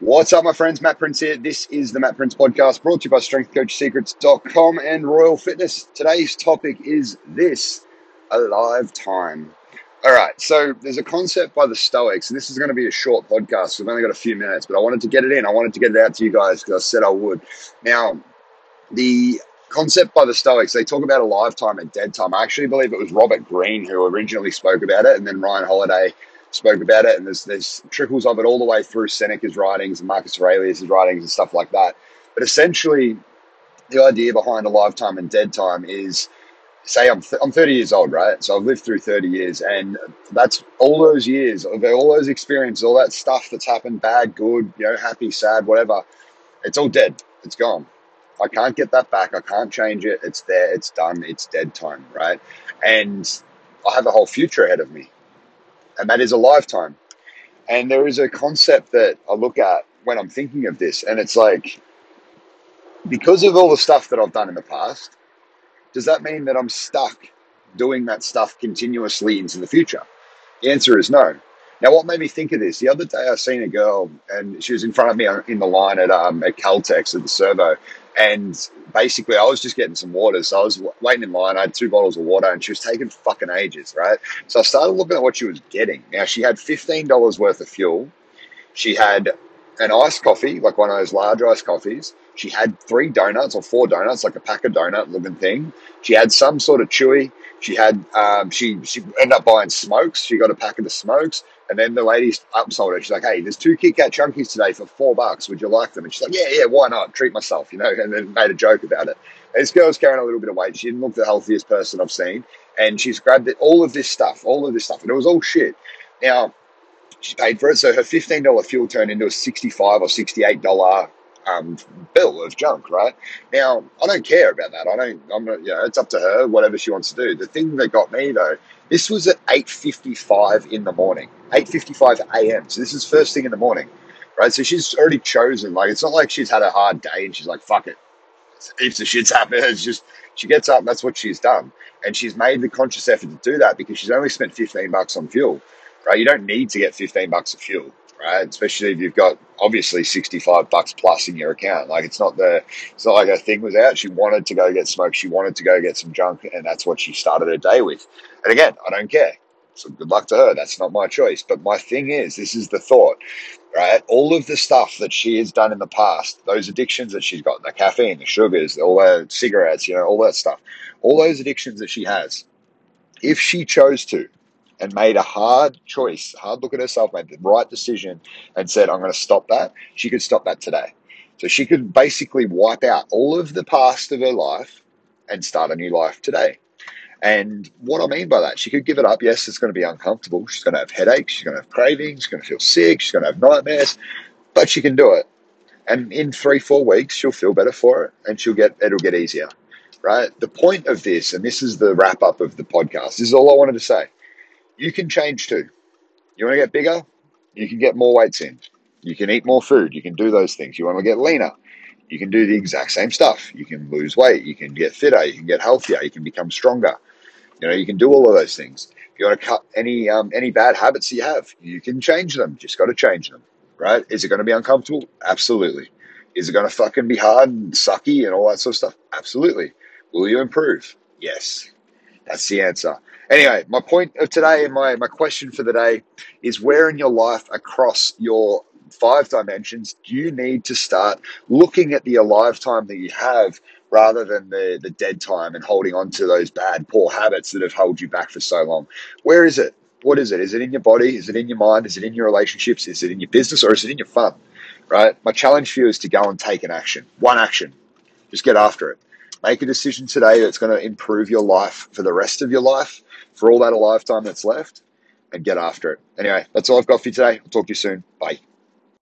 What's up, my friends? Matt Prince here. This is the Matt Prince Podcast brought to you by StrengthCoachSecrets.com and Royal Fitness. Today's topic is this alive time. All right, so there's a concept by the Stoics, and this is going to be a short podcast. I've only got a few minutes, but I wanted to get it in. I wanted to get it out to you guys because I said I would. Now, the concept by the Stoics, they talk about alive time and dead time. I actually believe it was Robert Greene who originally spoke about it, and then Ryan Holiday spoke about it, and there's there's trickles of it all the way through Seneca's writings and Marcus Aurelius' writings and stuff like that. But essentially, the idea behind alive time and dead time is say I'm, th- I'm 30 years old, right? So I've lived through 30 years, and that's all those years, all those experiences, all that stuff that's happened, bad, good, you know, happy, sad, whatever. It's all dead. It's gone. I can't get that back. I can't change it. It's there. It's done. It's dead time, right? And I have a whole future ahead of me and that is alive time. And there is a concept that I look at when I'm thinking of this, and it's like, because of all the stuff that I've done in the past, does that mean that I'm stuck doing that stuff continuously into the future? The answer is no. Now, what made me think of this? The other day, I seen a girl, and she was in front of me in the line at um, at Caltex at the servo, and basically, I was just getting some water. So I was waiting in line. I had two bottles of water and she was taking fucking ages, right? So I started looking at what she was getting. Now, she had $15 worth of fuel. She had an iced coffee, like one of those large iced coffees. She had three donuts or four donuts, like a pack of donut looking thing. She had some sort of chewy. She had, um, she, she ended up buying smokes. She got a pack of the smokes. And then the lady upsold her. She's like, hey, there's two Kit Kat Chunkies today for four bucks. Would you like them? And she's like, yeah, yeah, why not? Treat myself, you know, and then made a joke about it. And this girl's carrying a little bit of weight. She didn't look the healthiest person I've seen. And she's grabbed all of this stuff, all of this stuff. And it was all shit. Now, she paid for it. So her $15 fuel turned into a 65 or $68 um, bill of junk, right? Now, I don't care about that. I don't, I'm you know, it's up to her, whatever she wants to do. The thing that got me though, this was at 8.55 in the morning, 8.55 a.m. So this is first thing in the morning, right? So she's already chosen, like, it's not like she's had a hard day and she's like, fuck it. Heaps of shit's happened. It's just, she gets up, that's what she's done. And she's made the conscious effort to do that because she's only spent 15 bucks on fuel, right? You don't need to get 15 bucks of fuel right? Especially if you've got obviously 65 bucks plus in your account. Like it's not the, it's not like her thing was out. She wanted to go get smoke. She wanted to go get some junk and that's what she started her day with. And again, I don't care. So good luck to her. That's not my choice. But my thing is, this is the thought, right? All of the stuff that she has done in the past, those addictions that she's got, the caffeine, the sugars, all the cigarettes, you know, all that stuff, all those addictions that she has, if she chose to, and made a hard choice, hard look at herself, made the right decision, and said, I'm going to stop that, she could stop that today. So she could basically wipe out all of the past of her life and start a new life today. And what I mean by that, she could give it up. Yes, it's going to be uncomfortable. She's going to have headaches. She's going to have cravings. She's going to feel sick. She's going to have nightmares, but she can do it. And in three, four weeks, she'll feel better for it and she'll get, it'll get easier, right? The point of this, and this is the wrap up of the podcast, this is all I wanted to say you can change too. You want to get bigger? You can get more weights in. You can eat more food. You can do those things. You want to get leaner? You can do the exact same stuff. You can lose weight. You can get fitter. You can get healthier. You can become stronger. You know, you can do all of those things. If you want to cut any um, any bad habits you have, you can change them. Just got to change them, right? Is it going to be uncomfortable? Absolutely. Is it going to fucking be hard and sucky and all that sort of stuff? Absolutely. Will you improve? Yes. That's the answer. Anyway, my point of today and my, my question for the day is where in your life across your five dimensions do you need to start looking at the alive time that you have rather than the, the dead time and holding on to those bad, poor habits that have held you back for so long? Where is it? What is it? Is it in your body? Is it in your mind? Is it in your relationships? Is it in your business or is it in your fun? Right? My challenge for you is to go and take an action. One action. Just get after it. Make a decision today that's going to improve your life for the rest of your life, for all that lifetime that's left, and get after it. Anyway, that's all I've got for you today. I'll talk to you soon. Bye.